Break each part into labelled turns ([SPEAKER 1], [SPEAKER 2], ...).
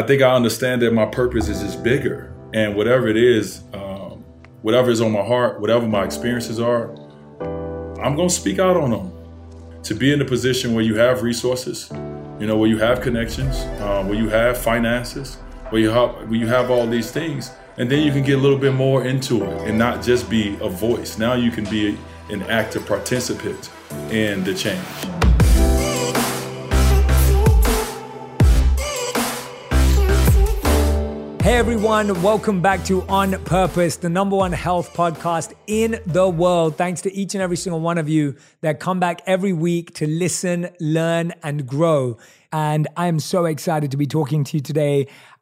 [SPEAKER 1] I think I understand that my purpose is just bigger, and whatever it is, um, whatever is on my heart, whatever my experiences are, I'm gonna speak out on them. To be in a position where you have resources, you know, where you have connections, uh, where you have finances, where you have where you have all these things, and then you can get a little bit more into it and not just be a voice. Now you can be an active participant in the change.
[SPEAKER 2] Hey everyone, welcome back to On Purpose, the number one health podcast in the world. Thanks to each and every single one of you that come back every week to listen, learn, and grow. And I am so excited to be talking to you today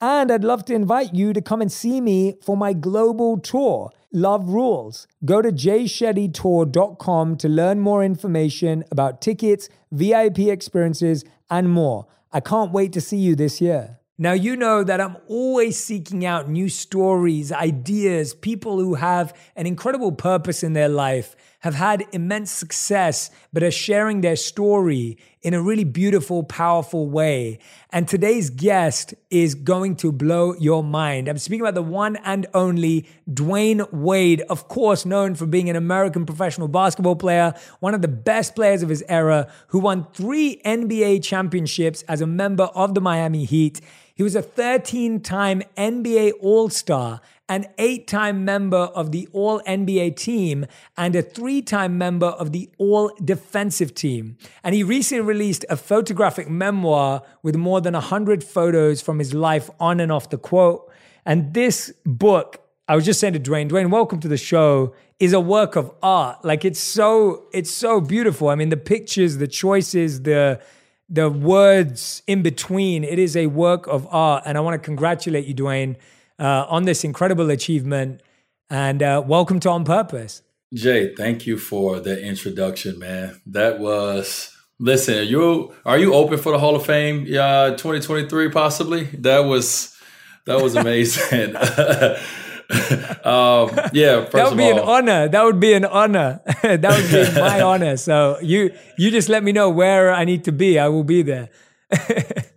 [SPEAKER 2] And I'd love to invite you to come and see me for my global tour, Love Rules. Go to jshettytour.com to learn more information about tickets, VIP experiences, and more. I can't wait to see you this year. Now, you know that I'm always seeking out new stories, ideas, people who have an incredible purpose in their life have had immense success, but are sharing their story in a really beautiful, powerful way. And today's guest is going to blow your mind. I'm speaking about the one and only Dwyane Wade, of course, known for being an American professional basketball player, one of the best players of his era, who won three NBA championships as a member of the Miami Heat. He was a 13 time NBA All Star an eight time member of the All NBA team, and a three time member of the All Defensive team. And he recently released a photographic memoir with more than 100 photos from his life on and off the quote. And this book, I was just saying to Dwyane, Dwyane, welcome to the show, is a work of art. Like it's so, it's so beautiful. I mean, the pictures, the choices, the the words in between, it is a work of art. And I want to congratulate you, Dwyane uh, on this incredible achievement. And uh, welcome to On Purpose.
[SPEAKER 1] Jay, thank you for the introduction, man. That was listen. Are you are you open for the Hall of Fame? Yeah, 2023 possibly. That was that was amazing. um, yeah,
[SPEAKER 2] that would be all, an honor. That would be an honor. that would be my honor. So you you just let me know where I need to be. I will be there.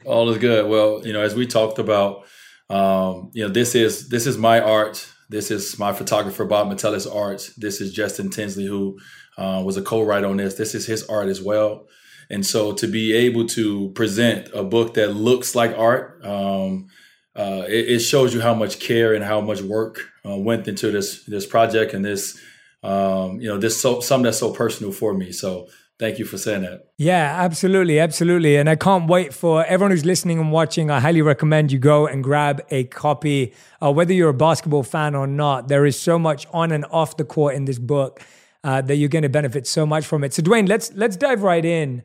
[SPEAKER 1] all is good. Well, you know, as we talked about um, you know, this is this is my art. This is my photographer Bob Metelus' art. This is Justin Tinsley, who uh, was a co-writer on this. This is his art as well. And so to be able to present a book that looks like art, um, uh, it, it, shows you how much care and how much work uh, went into this this project and this um, you know this so something that's so personal for me. So Thank you for saying that.
[SPEAKER 2] Yeah, absolutely, absolutely. And I can't wait for everyone who's listening and watching. I highly recommend you go and grab a copy. Uh, whether you're a basketball fan or not, there is so much on and off the court in this book uh, that you're going to benefit so much from it. So, Dwyane, let's let's dive right in.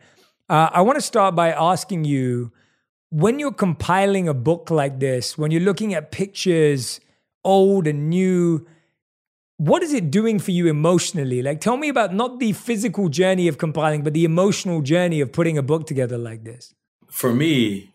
[SPEAKER 2] Uh, I want to start by asking you, when you're compiling a book like this, when you're looking at pictures, old and new what is it doing for you emotionally? Like, tell me about not the physical journey of compiling, but the emotional journey of putting a book together like this.
[SPEAKER 1] For me,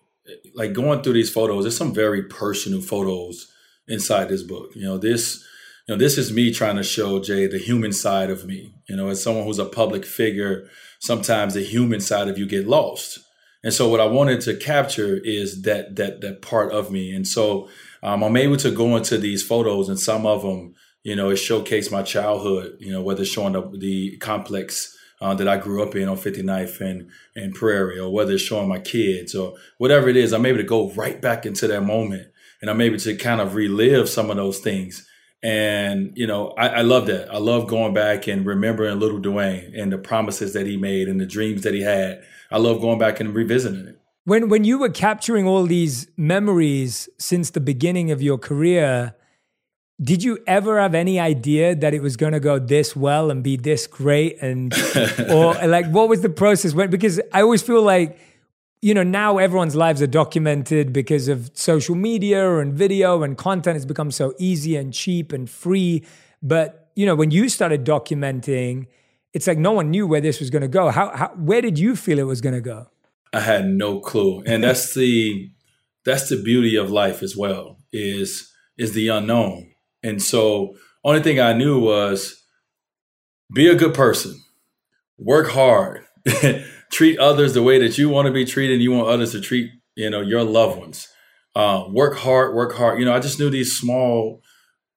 [SPEAKER 1] like going through these photos, there's some very personal photos inside this book. You know, this, you know, this is me trying to show Jay the human side of me. You know, as someone who's a public figure, sometimes the human side of you get lost. And so, what I wanted to capture is that that that part of me. And so, um, I'm able to go into these photos, and some of them you know, it showcased my childhood, you know, whether showing the, the complex uh, that I grew up in on 59th and, and Prairie, or whether it's showing my kids or whatever it is, I'm able to go right back into that moment and I'm able to kind of relive some of those things. And, you know, I, I love that. I love going back and remembering little Dwyane and the promises that he made and the dreams that he had. I love going back and revisiting it.
[SPEAKER 2] When, when you were capturing all these memories since the beginning of your career, did you ever have any idea that it was going to go this well and be this great and or like what was the process when because i always feel like you know, now everyone's lives are documented because of social media and video and content has become so easy and cheap and free. But, you know, when you started documenting, it's like no one knew where this was going to go. How, how, where did you feel it was going to go?
[SPEAKER 1] I had no clue. And that's the, that's the beauty of life as well is, is the unknown. And so only thing I knew was be a good person, work hard, treat others the way that you want to be treated. You want others to treat, you know, your loved ones. Uh, work hard, work hard. You know, I just knew these small,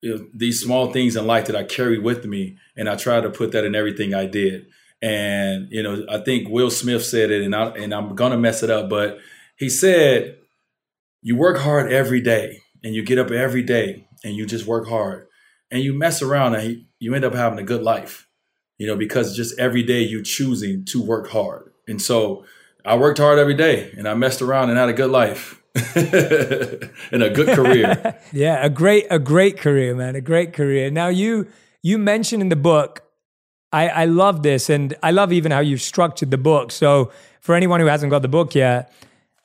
[SPEAKER 1] you know, these small things in life that I carried with me, and I tried to put that in everything I did. And you know, I think Will Smith said it, and I and I'm gonna mess it up, but he said, "You work hard every day, and you get up every day, and you just work hard, and you mess around, and you end up having a good life." You know, because just every day you're choosing to work hard. And so I worked hard every day and I messed around and had a good life. and a good career.
[SPEAKER 2] yeah, a great a great career, man. A great career. Now you you mentioned in the book, I, I love this and I love even how you've structured the book. So for anyone who hasn't got the book yet,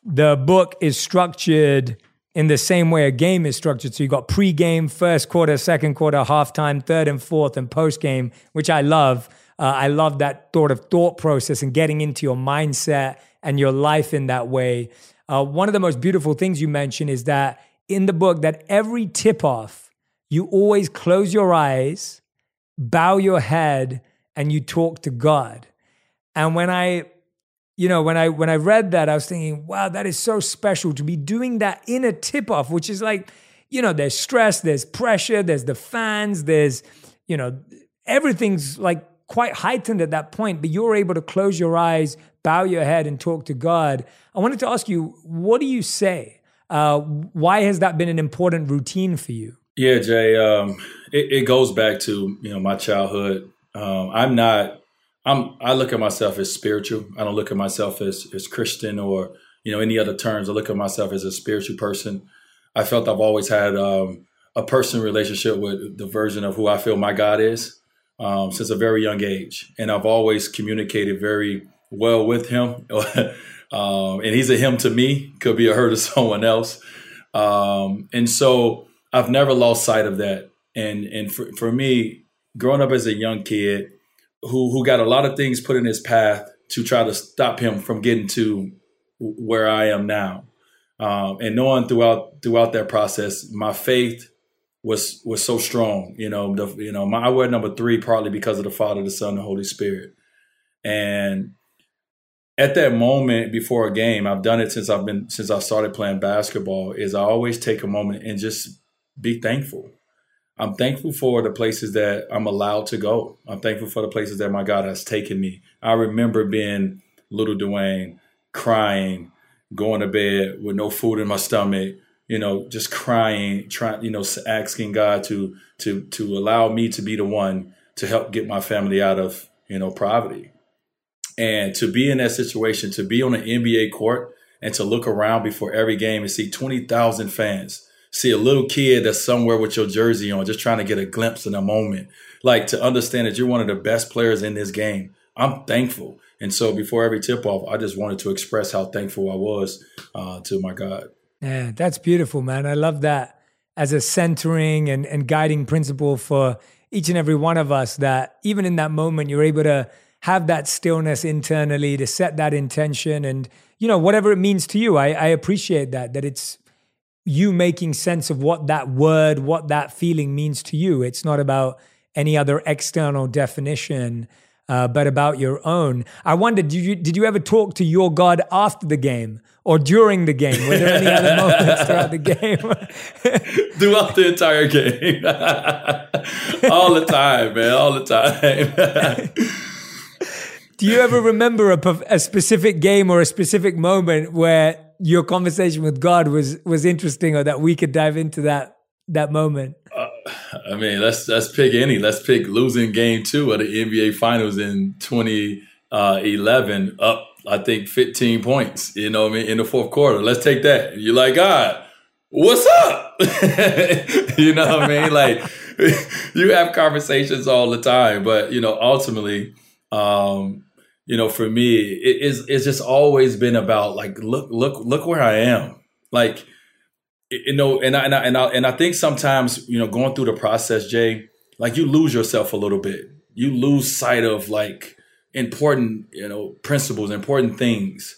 [SPEAKER 2] the book is structured in the same way a game is structured. So you got pre-game, first quarter, second quarter, halftime, third and fourth, and post-game, which I love. Uh, I love that sort of thought process and getting into your mindset and your life in that way. Uh, one of the most beautiful things you mentioned is that in the book, that every tip off, you always close your eyes, bow your head, and you talk to God. And when I, you know, when I when I read that, I was thinking, wow, that is so special to be doing that in a tip off, which is like, you know, there's stress, there's pressure, there's the fans, there's, you know, everything's like quite heightened at that point, but you're able to close your eyes, bow your head, and talk to God. I wanted to ask you, what do you say? Uh, why has that been an important routine for you?
[SPEAKER 1] Yeah, Jay, um, it, it, goes back to you know my childhood. Um, I'm not. I'm. I look at myself as spiritual. I don't look at myself as as Christian or you know any other terms. I look at myself as a spiritual person. I felt I've always had um, a personal relationship with the version of who I feel my God is um, since a very young age, and I've always communicated very well with him. um, and he's a him to me, could be a her to someone else. Um, and so I've never lost sight of that. And and for, for me, growing up as a young kid who who got a lot of things put in his path to try to stop him from getting to where I am now. Um, and knowing throughout throughout that process, my faith was was so strong. You know, the, you know, my, I wear number three partly because of the Father, the Son, the Holy Spirit. And at that moment before a game, I've done it since I've been since I started playing basketball. Is I always take a moment and just be thankful. I'm thankful for the places that I'm allowed to go. I'm thankful for the places that my God has taken me. I remember being little Dwyane, crying, going to bed with no food in my stomach, you know, just crying, trying, you know, asking God to to to allow me to be the one to help get my family out of, you know, poverty. And to be in that situation, to be on an NBA court and to look around before every game and see 20,000 fans, see a little kid that's somewhere with your jersey on, just trying to get a glimpse in a moment. Like to understand that you're one of the best players in this game. I'm thankful. And so before every tip off, I just wanted to express how thankful I was uh, to my God.
[SPEAKER 2] Yeah, that's beautiful, man. I love that as a centering and, and guiding principle for each and every one of us that even in that moment, you're able to have that stillness internally to set that intention and, you know, whatever it means to you. I, I appreciate that, that it's you making sense of what that word, what that feeling means to you. It's not about any other external definition. Uh, but about your own. I wondered, did you did you ever talk to your God after the game? or during the game? Were there any other moments throughout the game?
[SPEAKER 1] throughout the entire game. all the time, man, all the time.
[SPEAKER 2] Do you ever remember a, a specific game or a specific moment where your conversation with God was was interesting, or that we could dive into that that moment? Uh,
[SPEAKER 1] I mean, let's let's pick any. Let's pick losing game two of the NBA Finals in 2011, uh, up I think 15 points, you know I mean, in the fourth quarter. Let's take that. You're like, God, what's up? you know what I mean? Like you have conversations all the time, but you know, ultimately, um, you know, for me, it is it's just always been about like look look look where I am. Like you know, and I, and I and I and I think sometimes you know going through the process, Jay, like you lose yourself a little bit. You lose sight of like important you know principles, important things,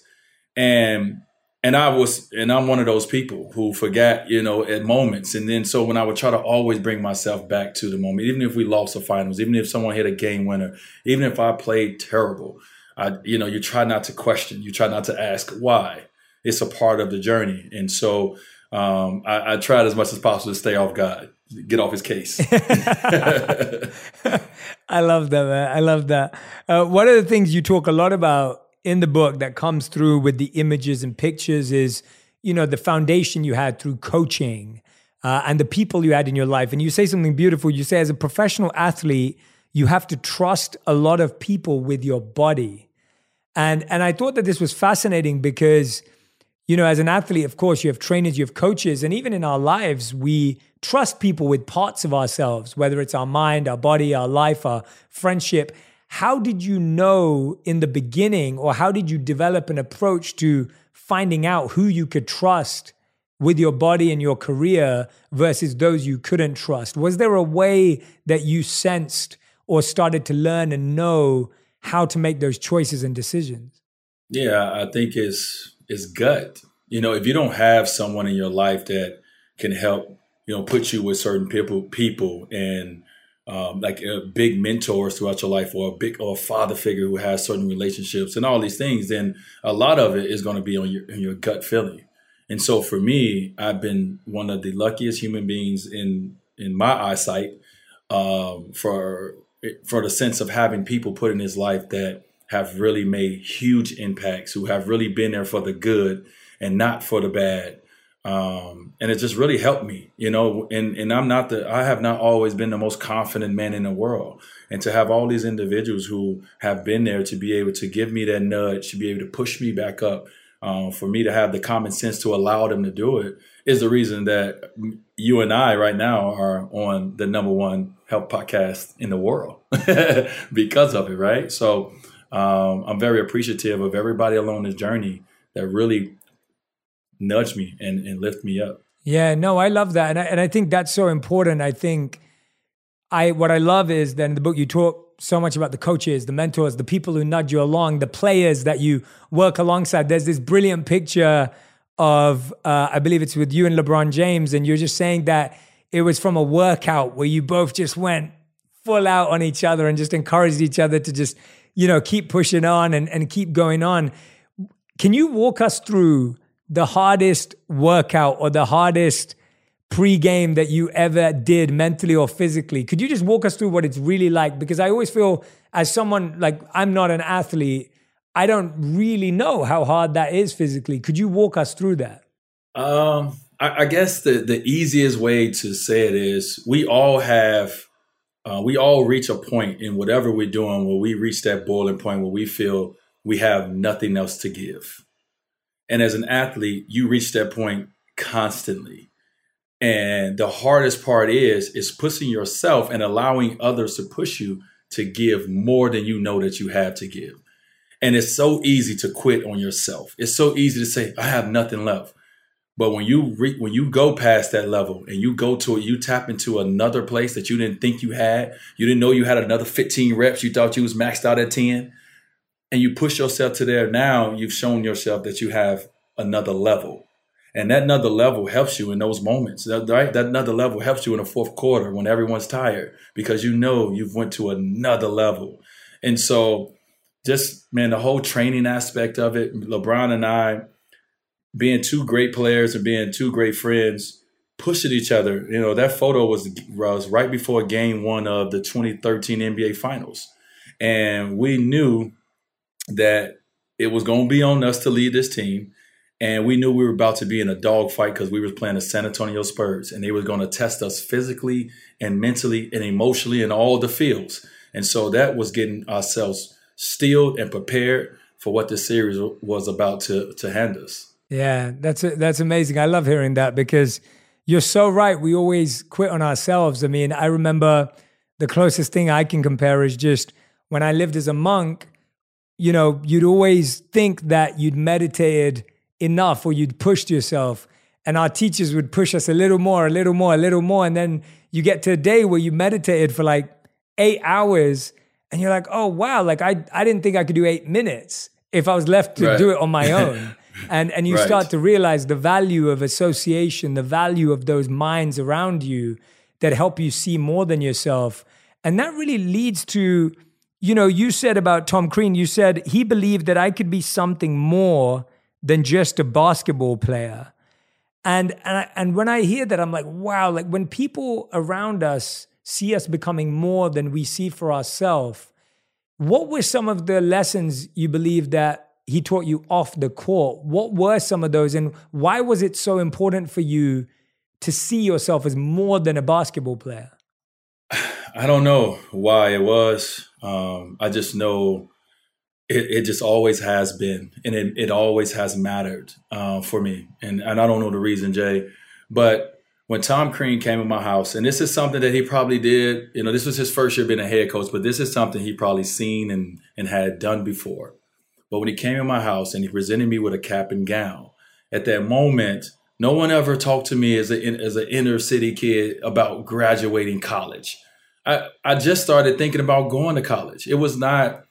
[SPEAKER 1] and and I was and I'm one of those people who forget you know at moments, and then so when I would try to always bring myself back to the moment, even if we lost the finals, even if someone hit a game winner, even if I played terrible, I you know you try not to question, you try not to ask why. It's a part of the journey, and so um, I, I tried as much as possible to stay off God, get off his case.
[SPEAKER 2] I love that, man. I love that. Uh, one of the things you talk a lot about in the book that comes through with the images and pictures is, you know, the foundation you had through coaching uh, and the people you had in your life. And you say something beautiful. You say, as a professional athlete, you have to trust a lot of people with your body. And and I thought that this was fascinating because you know, as an athlete, of course, you have trainers, you have coaches, and even in our lives, we trust people with parts of ourselves, whether it's our mind, our body, our life, our friendship. How did you know in the beginning, or how did you develop an approach to finding out who you could trust with your body and your career versus those you couldn't trust? Was there a way that you sensed or started to learn and know how to make those choices and decisions?
[SPEAKER 1] Yeah, I think it's it's gut. You know, if you don't have someone in your life that can help, you know, put you with certain people, people, and um, like uh, big mentors throughout your life, or a big or a father figure who has certain relationships and all these things, then a lot of it is going to be on your your gut feeling. And so for me, I've been one of the luckiest human beings in in my eyesight um, for for the sense of having people put in his life that have really made huge impacts, who have really been there for the good and not for the bad. Um, and it just really helped me, you know, and, and I'm not the, I have not always been the most confident man in the world. And to have all these individuals who have been there to be able to give me that nudge, to be able to push me back up, um, for me to have the common sense to allow them to do it is the reason that you and I right now are on the number one health podcast in the world because of it, right? So, um, I'm very appreciative of everybody along this journey that really nudged me and, and lift me up.
[SPEAKER 2] Yeah, no, I love that. And I, and I think that's so important. I think I what I love is that in the book you talk so much about the coaches, the mentors, the people who nudge you along, the players that you work alongside. There's this brilliant picture of, uh, I believe it's with you and LeBron James, and you're just saying that it was from a workout where you both just went full out on each other and just encouraged each other to just you know, keep pushing on and, and keep going on. Can you walk us through the hardest workout or the hardest pre-game that you ever did mentally or physically? Could you just walk us through what it's really like? Because I always feel as someone like I'm not an athlete, I don't really know how hard that is physically. Could you walk us through that?
[SPEAKER 1] Um, I, I guess the the easiest way to say it is we all have uh, we all reach a point in whatever we're doing where we reach that boiling point where we feel we have nothing else to give. And as an athlete, you reach that point constantly. And the hardest part is is pushing yourself and allowing others to push you to give more than you know that you have to give. And it's so easy to quit on yourself. It's so easy to say, I have nothing left. But when you re- when you go past that level and you go to it, you tap into another place that you didn't think you had. You didn't know you had another 15 reps. You thought you was maxed out at 10. And you push yourself to there. Now you've shown yourself that you have another level. And that another level helps you in those moments. That, right? That another level helps you in the fourth quarter when everyone's tired because you know you've went to another level. And so just man, the whole training aspect of it, LeBron and I, being two great players and being two great friends, pushing each other. You know, that photo was was right before game one of the 2013 NBA Finals. And we knew that it was going to be on us to lead this team. And we knew we were about to be in a dogfight because we were playing the San Antonio Spurs, and they were going to test us physically and mentally and emotionally in all the fields. And so that was getting ourselves steeled and prepared for what the series was about to to hand us.
[SPEAKER 2] Yeah, that's that's amazing. I love hearing that because you're so right. We always quit on ourselves. I mean, I remember the closest thing I can compare is just when I lived as a monk. you know, you'd always think that you'd meditated enough or you'd pushed yourself. And our teachers would push us a little more, a little more, a little more. And then you get to a day where you meditated for like eight hours and you're like, oh, wow, like I, I didn't think I could do eight minutes if I was left to right. do it on my own. and, and you right. start to realize the value of association, the value of those minds around you that help you see more than yourself. And that really leads to you know, you said about Tom Crean, you said he believed that I could be something more than just a basketball player. And and, I, and when I hear that, I'm like, wow, like when people around us see us becoming more than we see for ourselves, what were some of the lessons you believe that he taught you off the court? What were some of those? And why was it so important for you to see yourself as more than a basketball player?
[SPEAKER 1] I don't know why it was. Um, I just know it, it, just always has been, and it, it always has mattered uh, for me. And, and I don't know the reason, Jay, but when Tom Crean came in my house, and this is something that he probably did, you know, this was his first year being a head coach, but this is something he probably seen and, and had done before. But when he came in my house and he presented me with a cap and gown, at that moment, no one ever talked to me as, a, as an inner city kid about graduating college. I, I just started thinking about going to college. It was not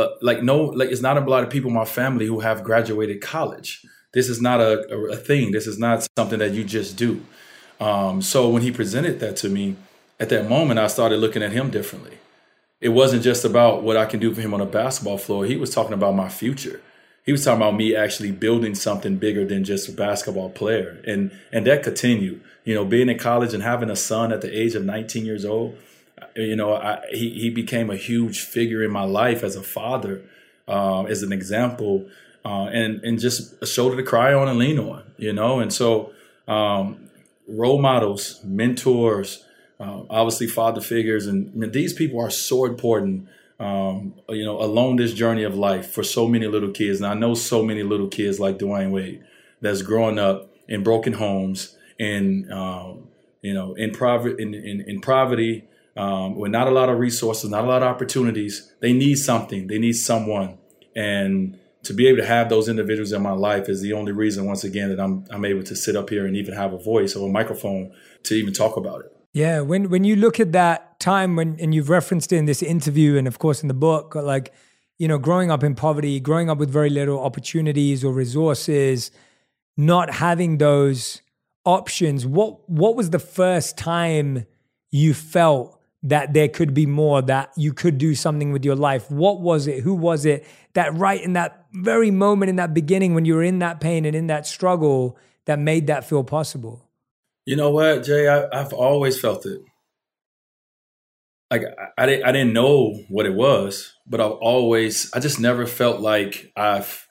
[SPEAKER 1] uh, like no like it's not a lot of people in my family who have graduated college. This is not a, a, a thing. This is not something that you just do. Um, so when he presented that to me, at that moment, I started looking at him differently. It wasn't just about what I can do for him on a basketball floor. He was talking about my future. He was talking about me actually building something bigger than just a basketball player. And and that continued. You know, being in college and having a son at the age of 19 years old you know, I, he he became a huge figure in my life as a father, um, as an example, uh, and and just a shoulder to cry on and lean on, you know. And so, um, role models, mentors, uh, obviously father figures, and these people are so important. Um, you know, along this journey of life for so many little kids, and I know so many little kids like Dwyane Wade that's growing up in broken homes, and um, you know, in private in, in, in poverty, um, with not a lot of resources, not a lot of opportunities. They need something. They need someone, and to be able to have those individuals in my life is the only reason, once again, that I'm I'm able to sit up here and even have a voice or a microphone to even talk about it.
[SPEAKER 2] Yeah, when when you look at that time when and you've referenced in this interview and of course in the book, like you know, growing up in poverty, growing up with very little opportunities or resources, not having those options. What what was the first time you felt that there could be more, that you could do something with your life? What was it? Who was it that right in that very moment, in that beginning, when you were in that pain and in that struggle, that made that feel possible?
[SPEAKER 1] You know what, Jay? I, have always felt it. Like I, I, didn't, I didn't know what it was, but I've always, I just never felt like I've.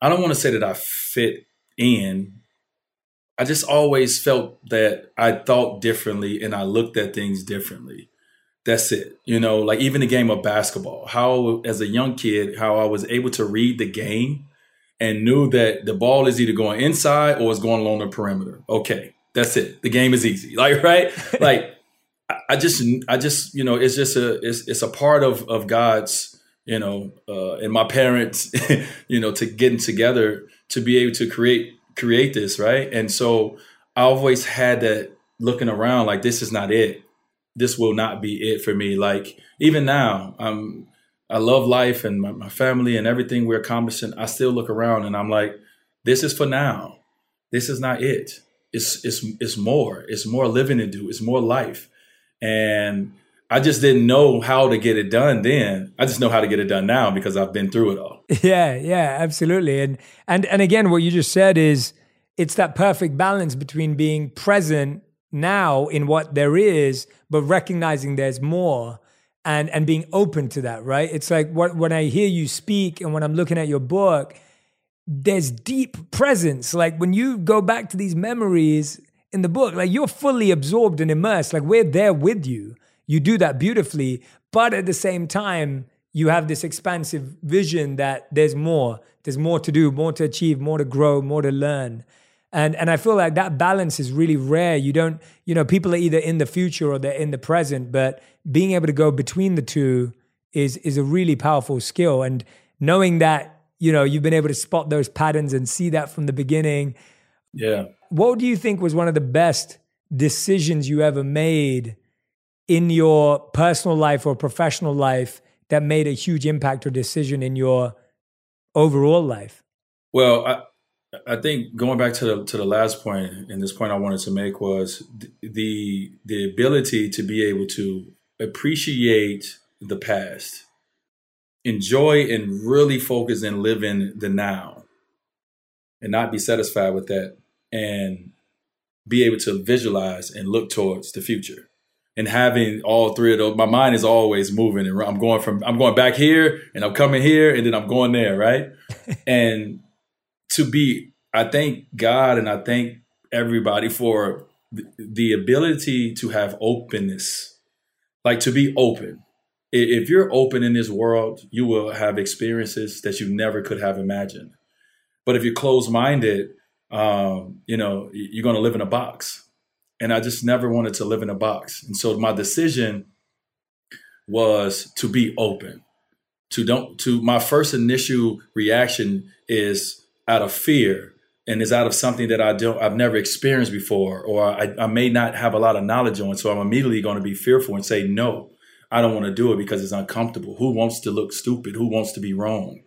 [SPEAKER 1] I don't want to say that I fit in I just always felt that I thought differently and I looked at things differently. That's it. You know, like even the game of basketball, how as a young kid, how I was able to read the game and knew that the ball is either going inside or it's going along the perimeter. Okay, that's it. The game is easy. Like, right? like I just I just, you know, it's just a it's it's a part of of God's, you know, uh and my parents, you know, to getting together to be able to create create this, right? And so I always had that looking around like this is not it. This will not be it for me. Like even now, I'm I love life and my, my family and everything we're accomplishing. I still look around and I'm like, this is for now. This is not it. It's it's it's more. It's more living to do. It's more life. And I just didn't know how to get it done then. I just know how to get it done now because I've been through it all.
[SPEAKER 2] Yeah, yeah, absolutely. And and and again what you just said is it's that perfect balance between being present now in what there is but recognizing there's more and and being open to that, right? It's like what when I hear you speak and when I'm looking at your book there's deep presence. Like when you go back to these memories in the book, like you're fully absorbed and immersed. Like we're there with you you do that beautifully, but at the same time, you have this expansive vision that there's more, there's more to do, more to achieve, more to grow, more to learn. And and I feel like that balance is really rare. You don't, you know, people are either in the future or they're in the present, but being able to go between the two is is a really powerful skill. And knowing that, you know, you've been able to spot those patterns and see that from the beginning.
[SPEAKER 1] Yeah.
[SPEAKER 2] What do you think was one of the best decisions you ever made in your personal life or professional life that made a huge impact or decision in your overall life?
[SPEAKER 1] Well, I, I think going back to the to the last point, and this point I wanted to make was the the ability to be able to appreciate the past, enjoy and really focus and live in the now, and not be satisfied with that, and be able to visualize and look towards the future. And having all three of those, my mind is always moving, and I'm going from I'm going back here, and I'm coming here, and then I'm going there, right? and to be, I thank God and I thank everybody for the ability to have openness, like to be open. If you're open in this world, you will have experiences that you never could have imagined. But if you're closed minded, um, you know, you're going to live in a box. And I just never wanted to live in a box. And so my decision was to be open. To don't to my first initial reaction is out of fear and is out of something that I don't I've never experienced before or I, I may not have a lot of knowledge on. So I'm immediately going to be fearful and say no. I don't want to do it because it's uncomfortable. Who wants to look stupid? Who wants to be wrong?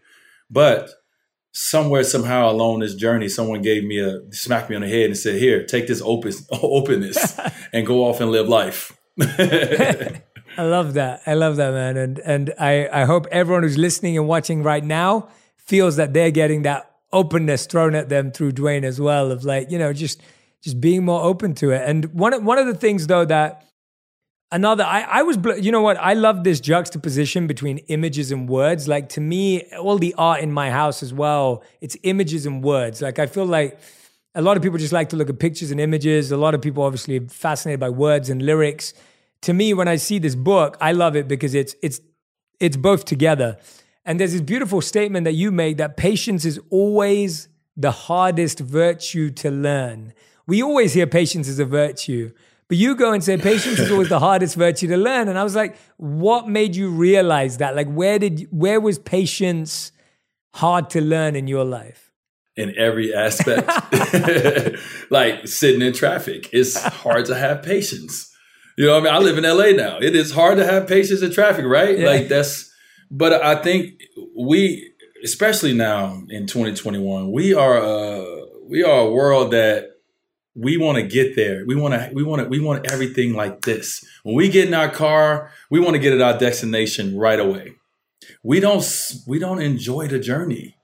[SPEAKER 1] But somewhere somehow along this journey, someone gave me a smacked me on the head and said, "Here, take this open openness and go off and live life."
[SPEAKER 2] I love that. I love that, man. And and I I hope everyone who's listening and watching right now feels that they're getting that openness thrown at them through Dwyane as well of like, you know, just just being more open to it. And one one of the things though that another I, I was you know what? I love this juxtaposition between images and words. Like to me all the art in my house as well it's images and words. Like i feel like a lot of people just like to look at pictures and images. A lot of people obviously fascinated by words and lyrics. To me when i see this book i love it because it's it's it's both together. And there's this beautiful statement that you made that patience is always the hardest virtue to learn. We always hear patience is a virtue, but you go and say patience is always the hardest virtue to learn. And I was like, what made you realize that? Like, where did where was patience hard to learn in your life?
[SPEAKER 1] In every aspect, like sitting in traffic, it's hard to have patience. You know, I mean, I live in LA now. It is hard to have patience in traffic, right? Yeah. Like that's but I think we, especially now in 2021, we are a, we are a world that we want to get there. We want to we want to we want everything like this. When we get in our car, we want to get at our destination right away. We don't we don't enjoy the journey.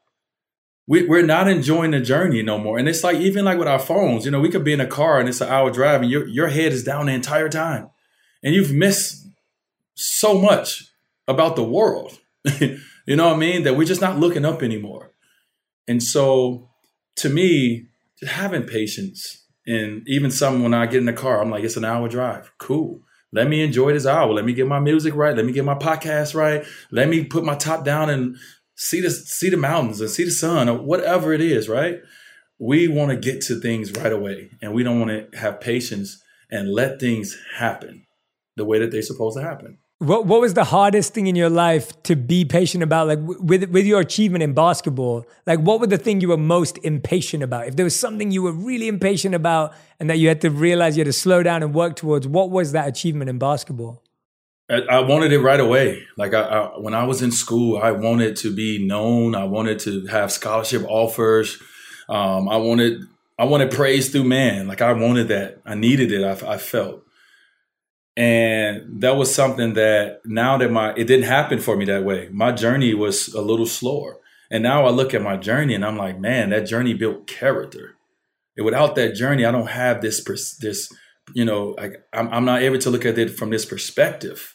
[SPEAKER 1] We, we're not enjoying the journey no more. And it's like even like with our phones, you know, we could be in a car and it's an hour drive and your your head is down the entire time, and you've missed so much about the world. you know what I mean? That we're just not looking up anymore. And so to me, having patience and even some when I get in the car, I'm like, it's an hour drive. Cool. Let me enjoy this hour. Let me get my music right. Let me get my podcast right. Let me put my top down and see the see the mountains and see the sun or whatever it is, right? We want to get to things right away and we don't want to have patience and let things happen the way that they're supposed to happen.
[SPEAKER 2] What what was the hardest thing in your life to be patient about? Like with with your achievement in basketball, like what were the thing you were most impatient about? If there was something you were really impatient about and that you had to realize you had to slow down and work towards, what was that achievement in basketball?
[SPEAKER 1] I, I wanted it right away. Like I, I, when I was in school, I wanted to be known. I wanted to have scholarship offers. Um, I wanted I wanted praise through man. Like I wanted that. I needed it. I, I felt. And that was something that now that my, it didn't happen for me that way. My journey was a little slower. And now I look at my journey and I'm like, man, that journey built character. And without that journey, I don't have this, this, you know, like I'm, I'm not able to look at it from this perspective.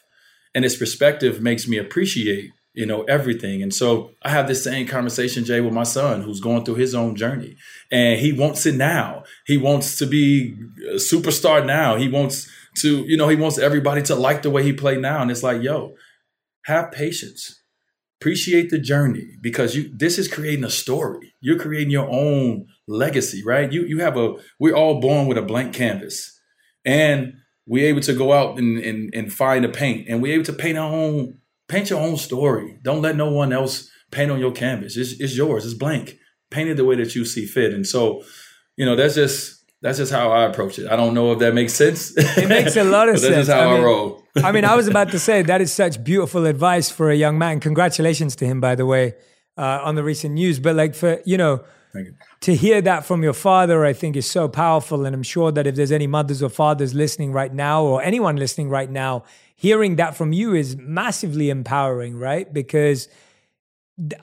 [SPEAKER 1] And this perspective makes me appreciate, you know, everything. And so I have this same conversation, Jay, with my son who's going through his own journey. And he wants it now. He wants to be a superstar now. He wants, to, you know, he wants everybody to like the way he played now. And it's like, yo, have patience. Appreciate the journey because you this is creating a story. You're creating your own legacy, right? You you have a we're all born with a blank canvas. And we're able to go out and, and, and find a paint and we're able to paint our own paint your own story. Don't let no one else paint on your canvas. It's, it's yours. It's blank. Paint it the way that you see fit. And so, you know, that's just that's just how I approach it. I don't know if that makes sense.
[SPEAKER 2] It makes a lot of sense.
[SPEAKER 1] That's how I,
[SPEAKER 2] mean,
[SPEAKER 1] I roll.
[SPEAKER 2] I mean, I was about to say that is such beautiful advice for a young man. Congratulations to him, by the way, uh, on the recent news. But like for you know,
[SPEAKER 1] Thank you.
[SPEAKER 2] to hear that from your father, I think is so powerful. And I'm sure that if there's any mothers or fathers listening right now, or anyone listening right now, hearing that from you is massively empowering, right? Because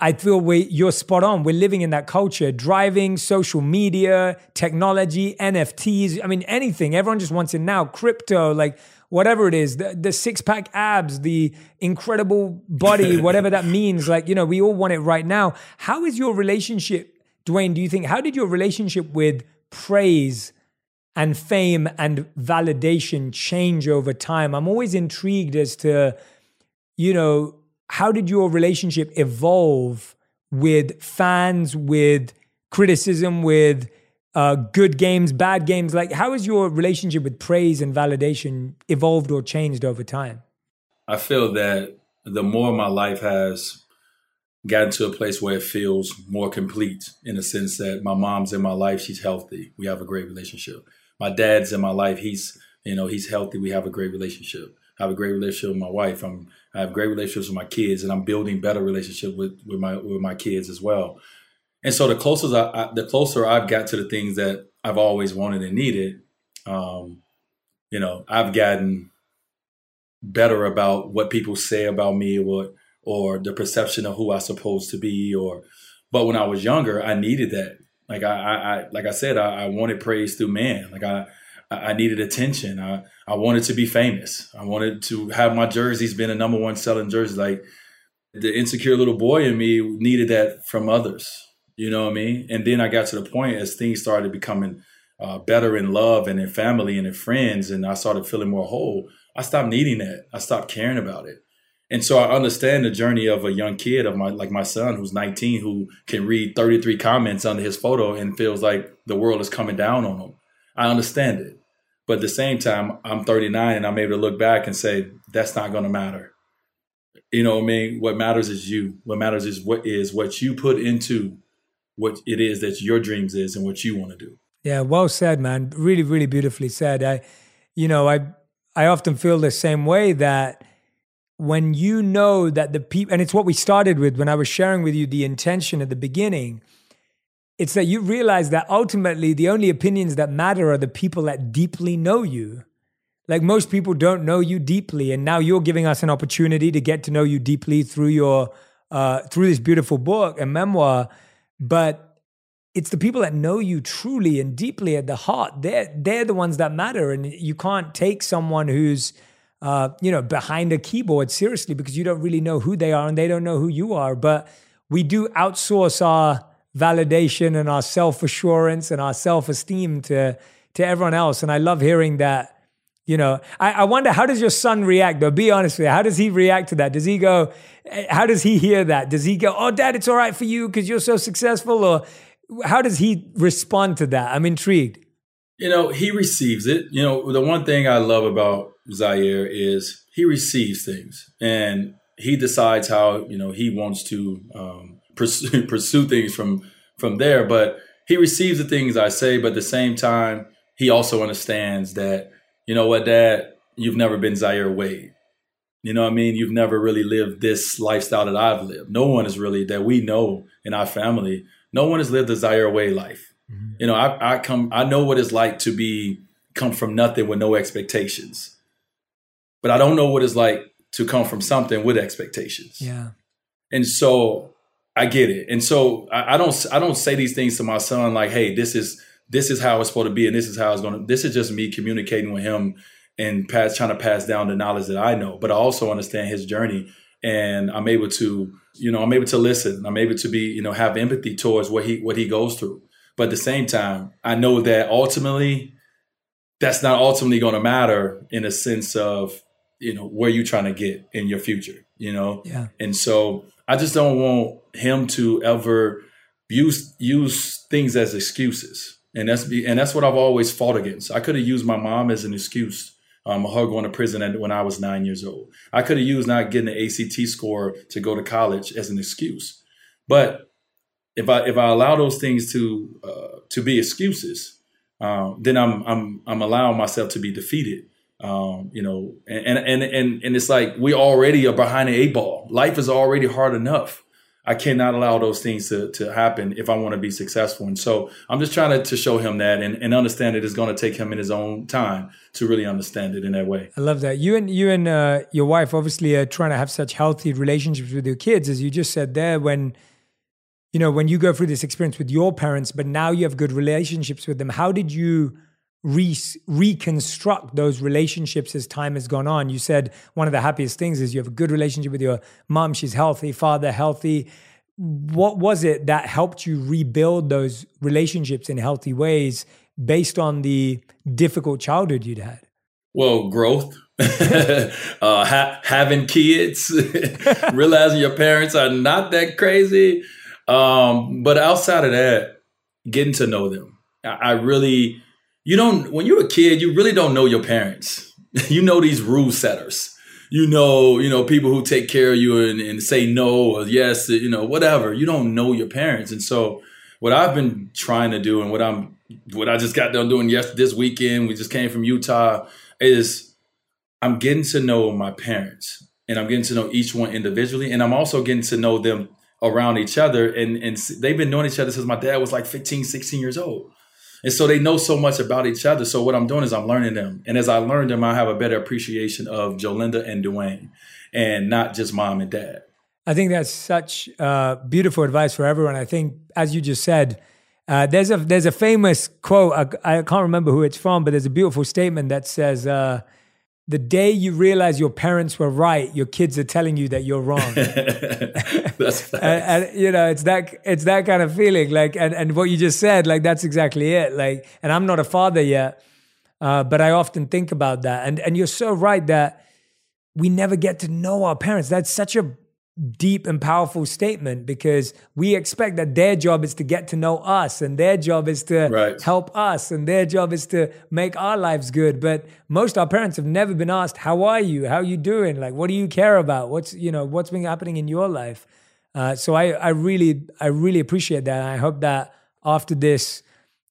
[SPEAKER 2] I feel we you're spot on. We're living in that culture, driving, social media, technology, NFTs. I mean, anything. Everyone just wants it now. Crypto, like whatever it is, the, the six pack abs, the incredible body, whatever that means. Like, you know, we all want it right now. How is your relationship, Dwyane? Do you think, how did your relationship with praise and fame and validation change over time? I'm always intrigued as to, you know, how did your relationship evolve with fans, with criticism, with uh, good games, bad games? Like, how has your relationship with praise and validation evolved or changed over time?
[SPEAKER 1] I feel that the more my life has gotten to a place where it feels more complete in the sense that my mom's in my life, she's healthy. We have a great relationship. My dad's in my life, he's, you know, he's healthy. We have a great relationship. I have a great relationship with my wife. I'm I have great relationships with my kids, and I'm building better relationship with with my with my kids as well. And so the closer I, I, the closer I've got to the things that I've always wanted and needed, um, you know, I've gotten better about what people say about me, or or the perception of who I'm supposed to be, or. But when I was younger, I needed that. Like I, I, I like I said, I, I wanted praise through man. Like I, I needed attention. I, I wanted to be famous. I wanted to have my jerseys been a number one selling jersey. Like the insecure little boy in me needed that from others. You know what I mean? And then I got to the point as things started becoming uh, better in love and in family and in friends, and I started feeling more whole. I stopped needing that. I stopped caring about it. And so I understand the journey of a young kid of my like my son who's 19 who can read 33 comments under his photo and feels like the world is coming down on him. I understand it. But at the same time, I'm 39 and I'm able to look back and say, that's not going to matter. You know what I mean? What matters is you. What matters is what is what you put into what it is that your dreams is and what you want to do.
[SPEAKER 2] Yeah, well said, man. Really, really beautifully said. I, you know, I, I often feel the same way that when you know that the people, and it's what we started with when I was sharing with you the intention at the beginning it's that you realize that ultimately the only opinions that matter are the people that deeply know you. Like most people don't know you deeply, and now you're giving us an opportunity to get to know you deeply through your uh, through this beautiful book and memoir. But it's the people that know you truly and deeply at the heart. They're they're the ones that matter, and you can't take someone who's uh, you know behind a keyboard seriously because you don't really know who they are and they don't know who you are. But we do outsource our validation and our self assurance and our self esteem to to everyone else. And I love hearing that. You know, I, I wonder how does your son react though? Be honest with you. How does he react to that? Does he go, eh, how does he hear that? Does he go, oh, dad, it's all right for you because you're so successful? Or how does he respond to that? I'm intrigued.
[SPEAKER 1] You know, he receives it. You know, the one thing I love about Zaire is he receives things and he decides how, you know, he wants to um, pursue, pursue things from from there. But he receives the things I say, but at the same time, he also understands that, you know what, Dad, you've never been Zaire Wade. You know what I mean? You've never really lived this lifestyle that I've lived. No one is really that we know in our family. No one has lived the Zaire Wade life. Mm-hmm. You know, I, I come, I know what it's like to be come from nothing with no expectations, but I don't know what it's like to come from something with expectations.
[SPEAKER 2] Yeah.
[SPEAKER 1] And so I get it. And so I, I, don't I don't say these things to my son like, hey, this is this is how it's supposed to be and this is how it's gonna this is just me communicating with him and pass trying to pass down the knowledge that I know. But I also understand his journey and I'm able to, you know, I'm able to listen. I'm able to be, you know, have empathy towards what he what he goes through. But at the same time, I know that ultimately that's not ultimately gonna matter in a sense of, you know, where you're trying to get in your future, you know?
[SPEAKER 2] Yeah.
[SPEAKER 1] And so I just don't want him to ever use use things as excuses. And that's and that's what I've always fought against. I could have used my mom as an excuse um, her going to prison when I was nine years old. I could have used not getting the ACT score to go to college as an excuse. But if I if I allow those things to uh, to be excuses, um, then I'm I'm I'm allowing myself to be defeated. Um, you know, and, and and and it's like we already are behind the eight ball. Life is already hard enough. I cannot allow those things to, to happen if I want to be successful. And so I'm just trying to, to show him that and, and understand that it's going to take him in his own time to really understand it in that way.
[SPEAKER 2] I love that. You and you and uh, your wife obviously are trying to have such healthy relationships with your kids, as you just said there. When you know when you go through this experience with your parents, but now you have good relationships with them. How did you? Re- reconstruct those relationships as time has gone on. You said one of the happiest things is you have a good relationship with your mom. She's healthy, father healthy. What was it that helped you rebuild those relationships in healthy ways based on the difficult childhood you'd had?
[SPEAKER 1] Well, growth, uh, ha- having kids, realizing your parents are not that crazy. Um, but outside of that, getting to know them. I, I really you don't when you're a kid you really don't know your parents. You know these rule setters. You know you know people who take care of you and, and, say no or yes you know whatever. You don't know your parents. And so what i've been trying to do and what i'm what i just got done doing yes this weekend we just came from utah is i'm getting to know my parents and i'm getting to know each one individually. And i'm also getting to know them around each other. And and they've been knowing each other since my dad was like 15 16 years old and so they know so much about each other. So what I'm doing is I'm learning them. And as I learn them, I have a better appreciation of Jolinda and Dwyane and not just mom and dad.
[SPEAKER 2] I think that's such uh, beautiful advice for everyone. I think, as you just said, uh, there's a there's a famous quote. I, I, can't remember who it's from, but there's a beautiful statement that says, uh, the day you realize your parents were right, your kids are telling you that you're wrong. that's and, and, you know, it's that it's that kind of feeling. Like, and and what you just said, like that's exactly it. Like, and I'm not a father yet, uh, but I often think about that. And and you're so right that we never get to know our parents. That's such a deep and powerful statement because we expect that their job is to get to know us and their job is to right. help us and their job is to make our lives good. But most our parents have never been asked how are you? How are you doing? Like what do you care about? What's you know what's been happening in your life? Uh, so I, I really i really appreciate that. I hope that after this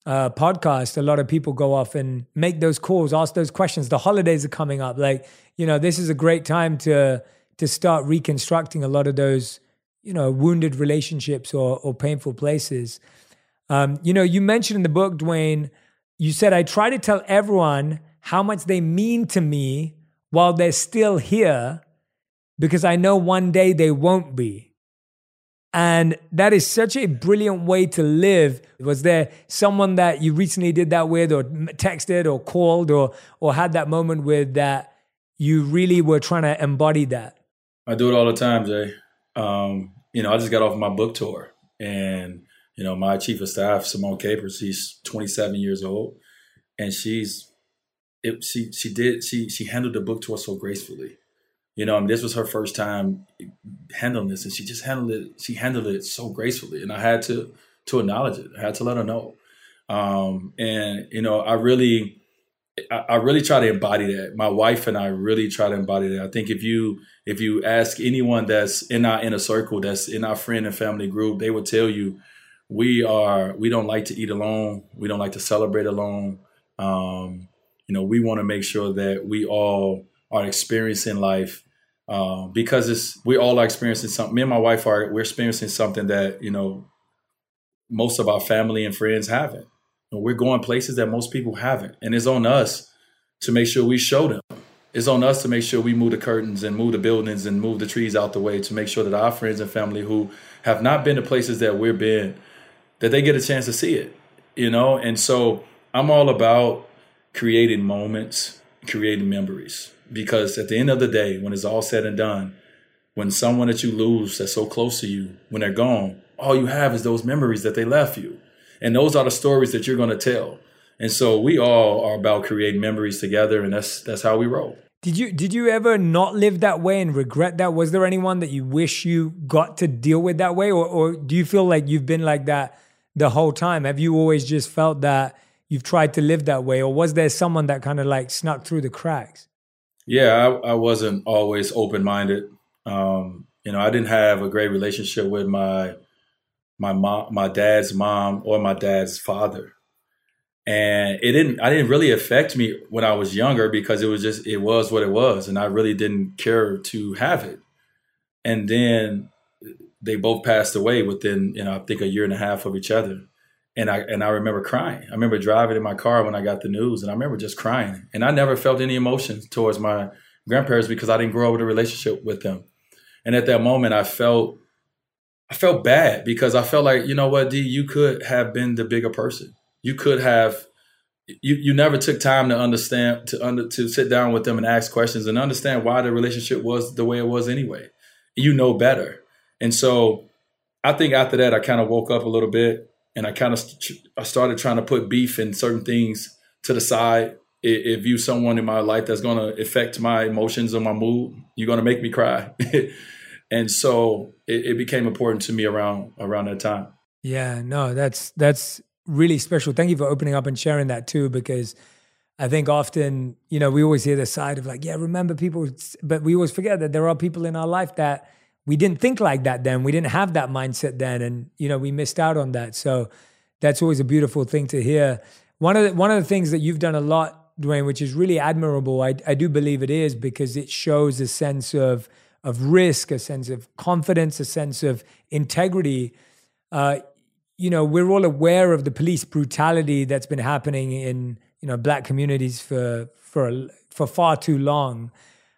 [SPEAKER 2] uh, podcast a lot of people go off and make those calls ask those questions. The holidays are coming up. Like you know this is a great time to to start reconstructing a lot of those, you know, wounded relationships or, or painful places. Um, you know, you mentioned in the book, Dwyane, you said, I try to tell everyone how much they mean to me while they're still here because I know one day they won't be. And that is such a brilliant way to live. Was there someone that you recently did that with, or texted, or called, or or had that moment with that you really were trying to embody that?
[SPEAKER 1] I do it all the time, Jay. Um, you know, I just got off my book tour, and you know, my chief of staff, Simone Capers, she's 27 years old, and she's it. She she did she she handled the book tour so gracefully. You know, I mean, this was her first time handling this, and she just handled it. She handled it so gracefully, and I had to to acknowledge it. I had to let her know. Um, and you know, I really I, really try to embody that. My wife and I really try to embody that. I think if you if you ask anyone that's in our inner circle, that's in our friend and family group, they would tell you we are we don't like to eat alone. We don't like to celebrate alone. Um, you know, we want to make sure that we all are experiencing life uh, because it's we all are experiencing something. Me and my wife are we're experiencing something that you know most of our family and friends haven't. And we're going places that most people haven't, and it's on us to make sure we show them. It's on us to make sure we move the curtains and move the buildings and move the trees out the way to make sure that our friends and family who have not been to places that we've been that they get a chance to see it you know? And so i'm all about creating moments creating memories. Because at the end of the day when it's all said and done when someone that you lose that's so close to you when they're gone all you have is those memories that they left you and those are the stories that you're going to tell and so we all are about creating memories together, and that's that's how we roll.
[SPEAKER 2] Did you did you ever not live that way and regret that? Was there anyone that you wish you got to deal with that way, or or do you feel like you've been like that the whole time? Have you always just felt that you've tried to live that way, or was there someone that kind of like snuck through the cracks?
[SPEAKER 1] Yeah, I, I wasn't always open minded. Um, you know, I didn't have a great relationship with my my mom, my dad's mom, or my dad's father, and it didn't. I didn't really affect me when I was younger because it was just it was what it was, and I really didn't care to have it. And then they both passed away within, you know, I think a year and a half of each other and I and I remember crying. I remember driving in my car when I got the news, and I remember just crying. And I never felt any emotions towards my grandparents because I didn't grow up with a relationship with them. And at that moment, I felt I felt bad because I felt like you know what, D, you could have been the bigger person. You could have. You, you never took time to understand to under to sit down with them and ask questions and understand why the relationship was the way it was anyway. You know better, and so I think after that I kind of woke up a little bit and I kind of I started trying to put beef and certain things to the side. If you someone in my life that's going to affect my emotions or my mood, you're going to make me cry. and so it, it, became important to me around around that time.
[SPEAKER 2] Yeah, no, that's that's really special. Thank you for opening up and sharing that too, because I think often, you know, we always hear the side of like, yeah, remember people, but we always forget that there are people in our life that we didn't think like that then. We didn't have that mindset then, and you know we missed out on that. So that's always a beautiful thing to hear. One of the, one of the things that you've done a lot, Dwyane, which is really admirable. I, I do believe it is because it shows a sense of of risk, a sense of confidence, a sense of integrity. Uh, you know, we're all aware of the police brutality that's been happening in you know black communities for for for far too long.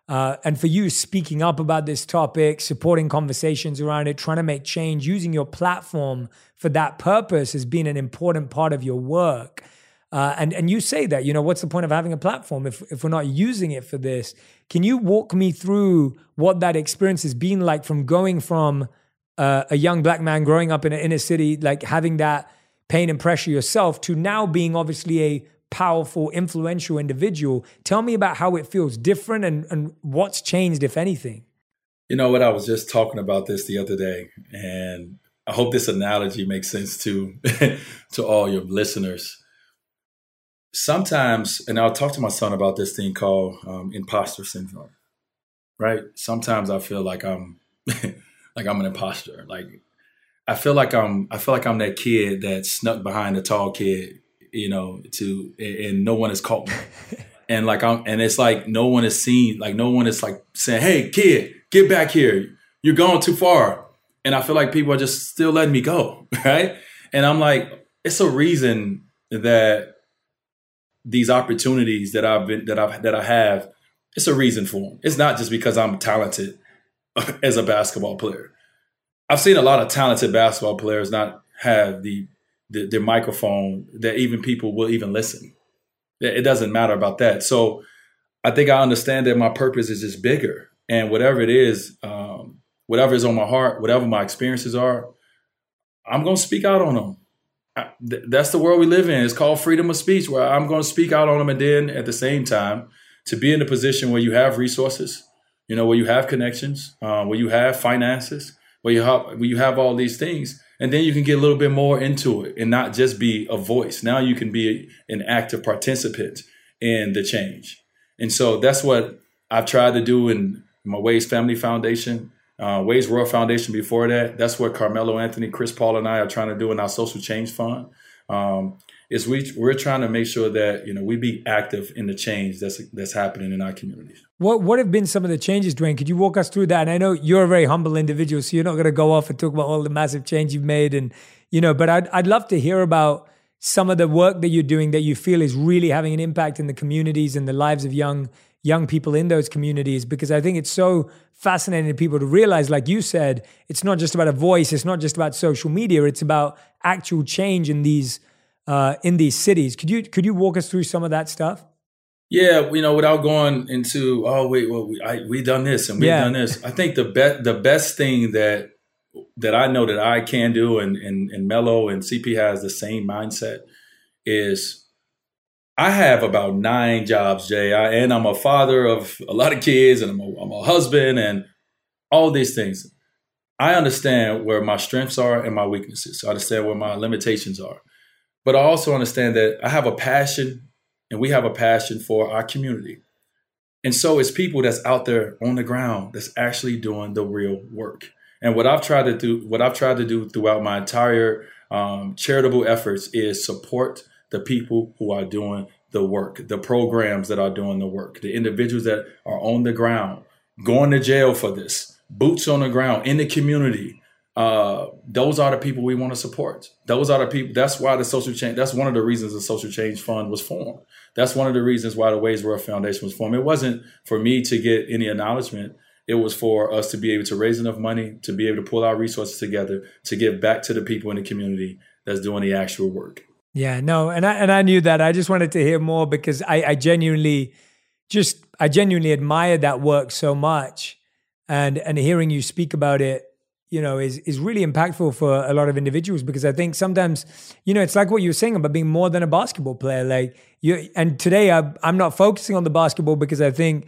[SPEAKER 2] Uh, and for you speaking up about this topic, supporting conversations around it, trying to make change, using your platform for that purpose has been an important part of your work. Uh, and and you say that you know what's the point of having a platform if if we're not using it for this? Can you walk me through what that experience has been like from going from uh, a young black man growing up in an inner city, like having that pain and pressure yourself, to now being obviously a powerful, influential individual. Tell me about how it feels different and, and what's changed, if anything.
[SPEAKER 1] You know what? I was just talking about this the other day, and I hope this analogy makes sense to to all your listeners. Sometimes, and I'll talk to my son about this thing called um, imposter syndrome. Right? Sometimes I feel like I'm like I'm an imposter. Like I feel like I'm I feel like I'm that kid that snuck behind the tall kid you know, to and no one has caught me. and like I'm and it's like no one is seen, like no one is like saying, Hey kid, get back here. You're going too far. And I feel like people are just still letting me go. Right. And I'm like, it's a reason that these opportunities that I've been that I've that I have, it's a reason for them. It's not just because I'm talented as a basketball player. I've seen a lot of talented basketball players not have the the, the microphone that even people will even listen. It doesn't matter about that. So I think I understand that my purpose is just bigger, and whatever it is, um, whatever is on my heart, whatever my experiences are, I'm to speak out on them. Th- that's the world we live in. It's called freedom of speech, where I'm going to speak out on them, and then at the same time, to be in a position where you have resources, you know, where you have connections, uh, where you have finances, where you have where you have all these things, and then you can get a little bit more into it and not just be a voice. Now you can be an active participant in the change. And so that's what I've tried to do in my Wade's Family Foundation, uh, Wade's World Foundation before that. That's what Carmelo Anthony, Chris Paul, and I are trying to do in our Social Change Fund. Um, is we we're trying to make sure that you know we be active in the change that's that's happening in our communities.
[SPEAKER 2] What what have been some of the changes, Dwyane? Could you walk us through that? And I know you're a very humble individual, so you're not going to go off and talk about all the massive change you've made, and you know. But I'd I'd love to hear about some of the work that you're doing that you feel is really having an impact in the communities and the lives of young young people in those communities because I think it's so fascinating to people to realize, like you said, it's not just about a voice, it's not just about social media, it's about actual change in these uh, in these cities. Could you could you walk us through some of that stuff?
[SPEAKER 1] Yeah, you know, without going into oh wait, well we I, we done this and we yeah. done this. I think the best the best thing that that I know that I can do and and and Melo and CP has the same mindset is I have about nine jobs, Jay, I, and I'm a father of a lot of kids, and I'm a, I'm a husband, and all these things. I understand where my strengths are and my weaknesses. I understand where my limitations are. But I also understand that I have a passion and we have a passion for our community. And so it's people that's out there on the ground that's actually doing the real work. And what I've tried to do, what I've tried to do throughout my entire um, charitable efforts is support the people who are doing the work, the programs that are doing the work, the individuals that are on the ground, going to jail for this, boots on the ground in the community, uh, those are the people we want to support. Those are the people. That's why the social change. That's one of the reasons the social change fund was formed. That's one of the reasons why the Wade's World Foundation was formed. It wasn't for me to get any acknowledgement. It was for us to be able to raise enough money to be able to pull our resources together to give back to the people in the community that's doing the actual work.
[SPEAKER 2] Yeah, no, and I and I knew that. I just wanted to hear more because I, I genuinely just I genuinely admired that work so much, and and hearing you speak about it you know is is really impactful for a lot of individuals because I think sometimes you know it's like what you were saying about being more than a basketball player. Like you and today I, I'm not focusing on the basketball because I think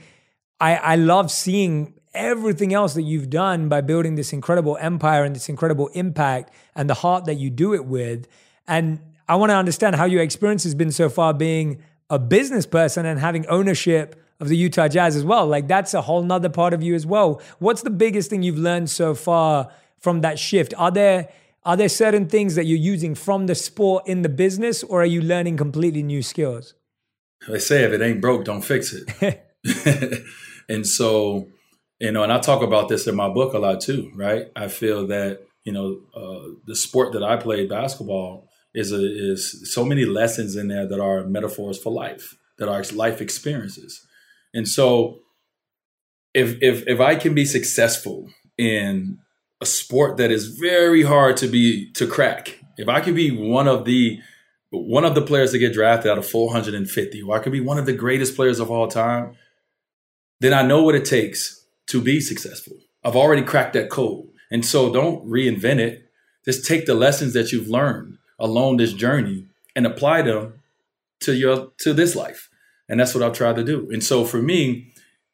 [SPEAKER 2] I I love seeing everything else that you've done by building this incredible empire and this incredible impact and the heart that you do it with. And I want to understand how your experience has been so far being a business person and having ownership of the Utah Jazz as well. Like that's a whole nother part of you as well. What's the biggest thing you've learned so far from that shift? Are there are there certain things that you're using from the sport in the business, or are you learning completely new skills?
[SPEAKER 1] They say if it ain't broke, don't fix it. and so, you know, and I talk about this in my book a lot too, right? I feel that you know uh, the sport that I played, basketball, is a, is so many lessons in there that are metaphors for life, that are life experiences. And so if if if I can be successful in a sport that is very hard to be to crack, if I can be one of the one of the players to get drafted out of 450, or I could be one of the greatest players of all time, then I know what it takes to be successful. I've already cracked that code. And so don't reinvent it. Just take the lessons that you've learned along this journey and apply them to your to this life. And that's what I've tried to do. And so for me,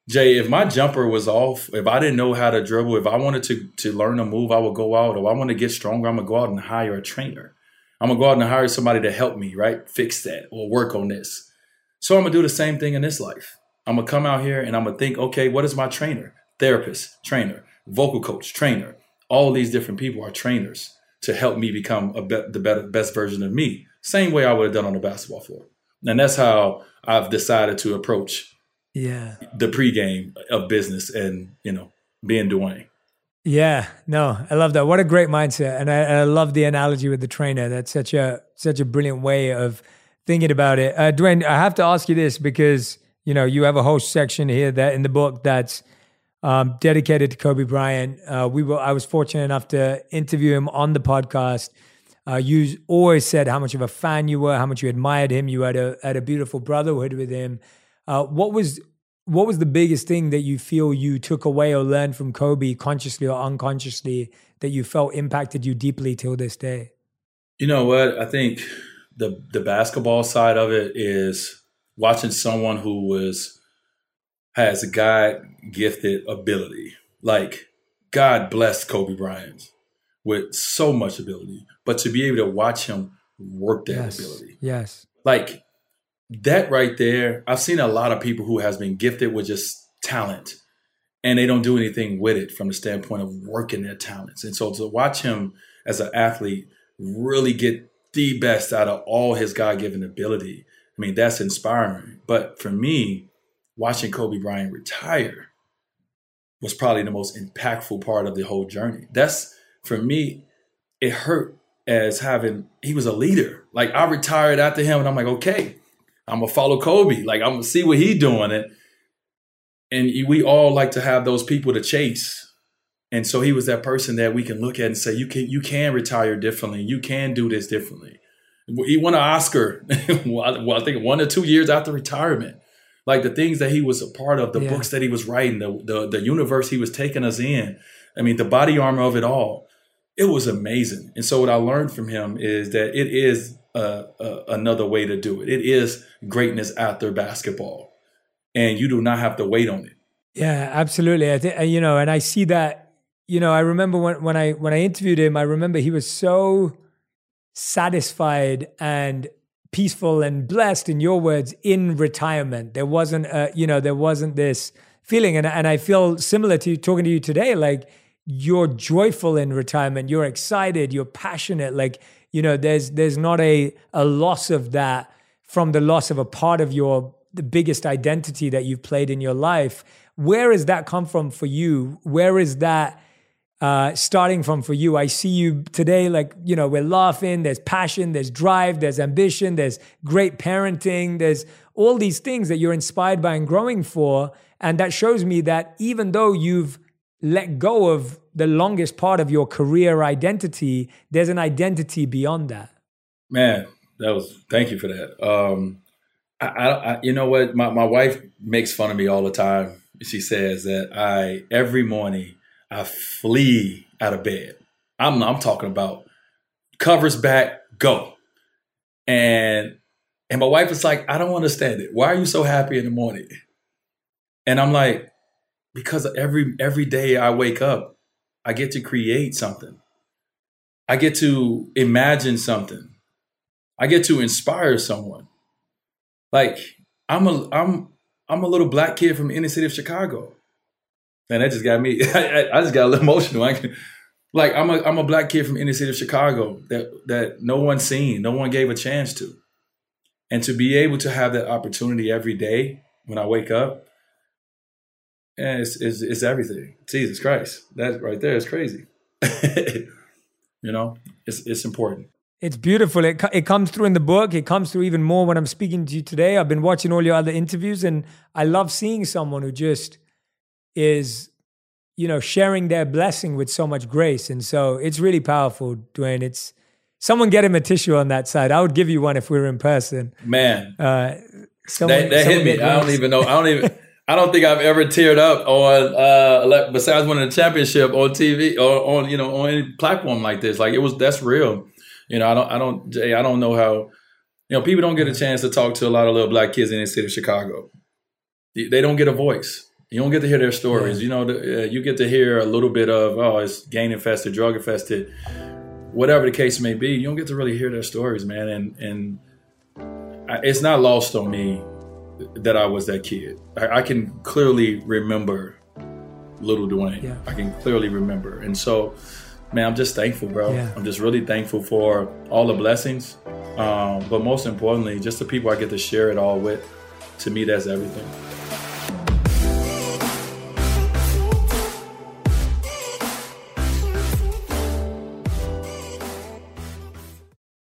[SPEAKER 1] Jay, if my jumper was off, if I didn't know how to dribble, if I wanted to to learn a move, I would go out. Or I want to get stronger, I'm gonna go out and hire a trainer. I'm gonna go out and hire somebody to help me, right? Fix that or work on this. So I'm gonna do the same thing in this life. I'm gonna come out here and I'm gonna think, okay, what is my trainer? Therapist, trainer, vocal coach, trainer. All these different people are trainers to help me become a be- the better, best version of me. Same way I would have done on the basketball floor. And that's how I've decided to approach
[SPEAKER 2] yeah
[SPEAKER 1] the pregame of business and you know being Dwyane.
[SPEAKER 2] Yeah, no, I love that. What a great mindset, and I, I, love the analogy with the trainer. That's such a such a brilliant way of thinking about it. Uh, Dwyane, I have to ask you this because you know you have a whole section here that in the book that's um, dedicated to Kobe Bryant. Uh, we were I was fortunate enough to interview him on the podcast. Uh, you always said how much of a fan you were, how much you admired him. You had a had a beautiful brotherhood with him. Uh, what was what was the biggest thing that you feel you took away or learned from Kobe, consciously or unconsciously, that you felt impacted you deeply till this day?
[SPEAKER 1] You know what? I think the the basketball side of it is watching someone who was has a God gifted ability. Like God blessed Kobe Bryant with so much ability, but to be able to watch him work that
[SPEAKER 2] yes.
[SPEAKER 1] ability.
[SPEAKER 2] Yes.
[SPEAKER 1] Like that right there, I've seen a lot of people who has been gifted with just talent and they don't do anything with it from the standpoint of working their talents. And so to watch him as an athlete really get the best out of all his God-given ability, I mean, that's inspiring. But for me, watching Kobe Bryant retire was probably the most impactful part of the whole journey. That's for me, it hurt as having he was a leader. Like I retired after him, and I'm like, okay, I'm gonna follow Kobe. Like I'm gonna see what he doing it. And we all like to have those people to chase. And so he was that person that we can look at and say, you can you can retire differently. You can do this differently. He won an Oscar. well, I think one or two years after retirement. Like the things that he was a part of, the yeah. books that he was writing, the, the the universe he was taking us in. I mean, the BodyArmor of it all it was amazing. And so what I learned from him is that it is uh, uh, another way to do it. It is greatness after basketball, and you do not have to wait on it.
[SPEAKER 2] Yeah, absolutely. I think you know, and I see that. You know, I remember when when I when I interviewed him, I remember he was so satisfied and peaceful and blessed in your words in retirement. There wasn't a, you know there wasn't this feeling. And, and i feel similar to talking to you today like you're joyful in retirement you're excited you're passionate like you know there's there's not a a loss of that from the loss of a part of your the biggest identity that you've played in your life. Where has that come from for you? Where is that uh, starting from for you. I see you today, like, you know, we're laughing, there's passion, there's drive, there's ambition, there's great parenting, there's all these things that you're inspired by and growing for. And that shows me that even though you've let go of the longest part of your career identity, there's an identity beyond that.
[SPEAKER 1] Man, that was, thank you for that. Um, I, I, you know what? My, my wife makes fun of me all the time. She says that I, every morning, I flee out of bed. I'm I'm talking about covers back, go. And and my wife is like, I don't understand it. Why are you so happy in the morning? And I'm like, because every every day I wake up, I get to create something. I get to imagine something. I get to inspire someone. Like I'm a I'm I'm a little black kid from inner city of Chicago. Man, that just got me. I, I just got a little emotional. I can, like I'm a I'm a black kid from inner city of Chicago that that no one seen, no one gave a chance to, and to be able to have that opportunity every day when I wake up, and it's it's, it's everything. Jesus Christ, that right there is crazy. you know, it's it's important.
[SPEAKER 2] It's beautiful. It, it comes through in the book. It comes through even more when I'm speaking to you today. I've been watching all your other interviews, and I love seeing someone who just is you know sharing their blessing with so much grace and so it's really powerful Dwyane it's someone get him a tissue on that side i would give you one if we were in person
[SPEAKER 1] man uh someone, that, that hit me i don't even know i don't even I don't think I've ever teared up on uh besides winning a championship on TV or on you know on any platform like this. Like it was that's real. You know, I don't I don't Jay, I don't know how you know people don't get a chance to talk to a lot of little black kids in the city of Chicago. They don't get a voice. You don't get to hear their stories. Yeah. You know, the, uh, you get to hear a little bit of, oh, it's gang infested, drug infested, whatever the case may be. You don't get to really hear their stories, man. And and I, it's not lost on me that I was that kid. I, I can clearly remember little Dwyane. Yeah. I can clearly remember. And so, man, I'm just thankful, bro. Yeah. I'm just really thankful for all the blessings. Um, but most importantly, just the people I get to share it all with. To me, that's everything.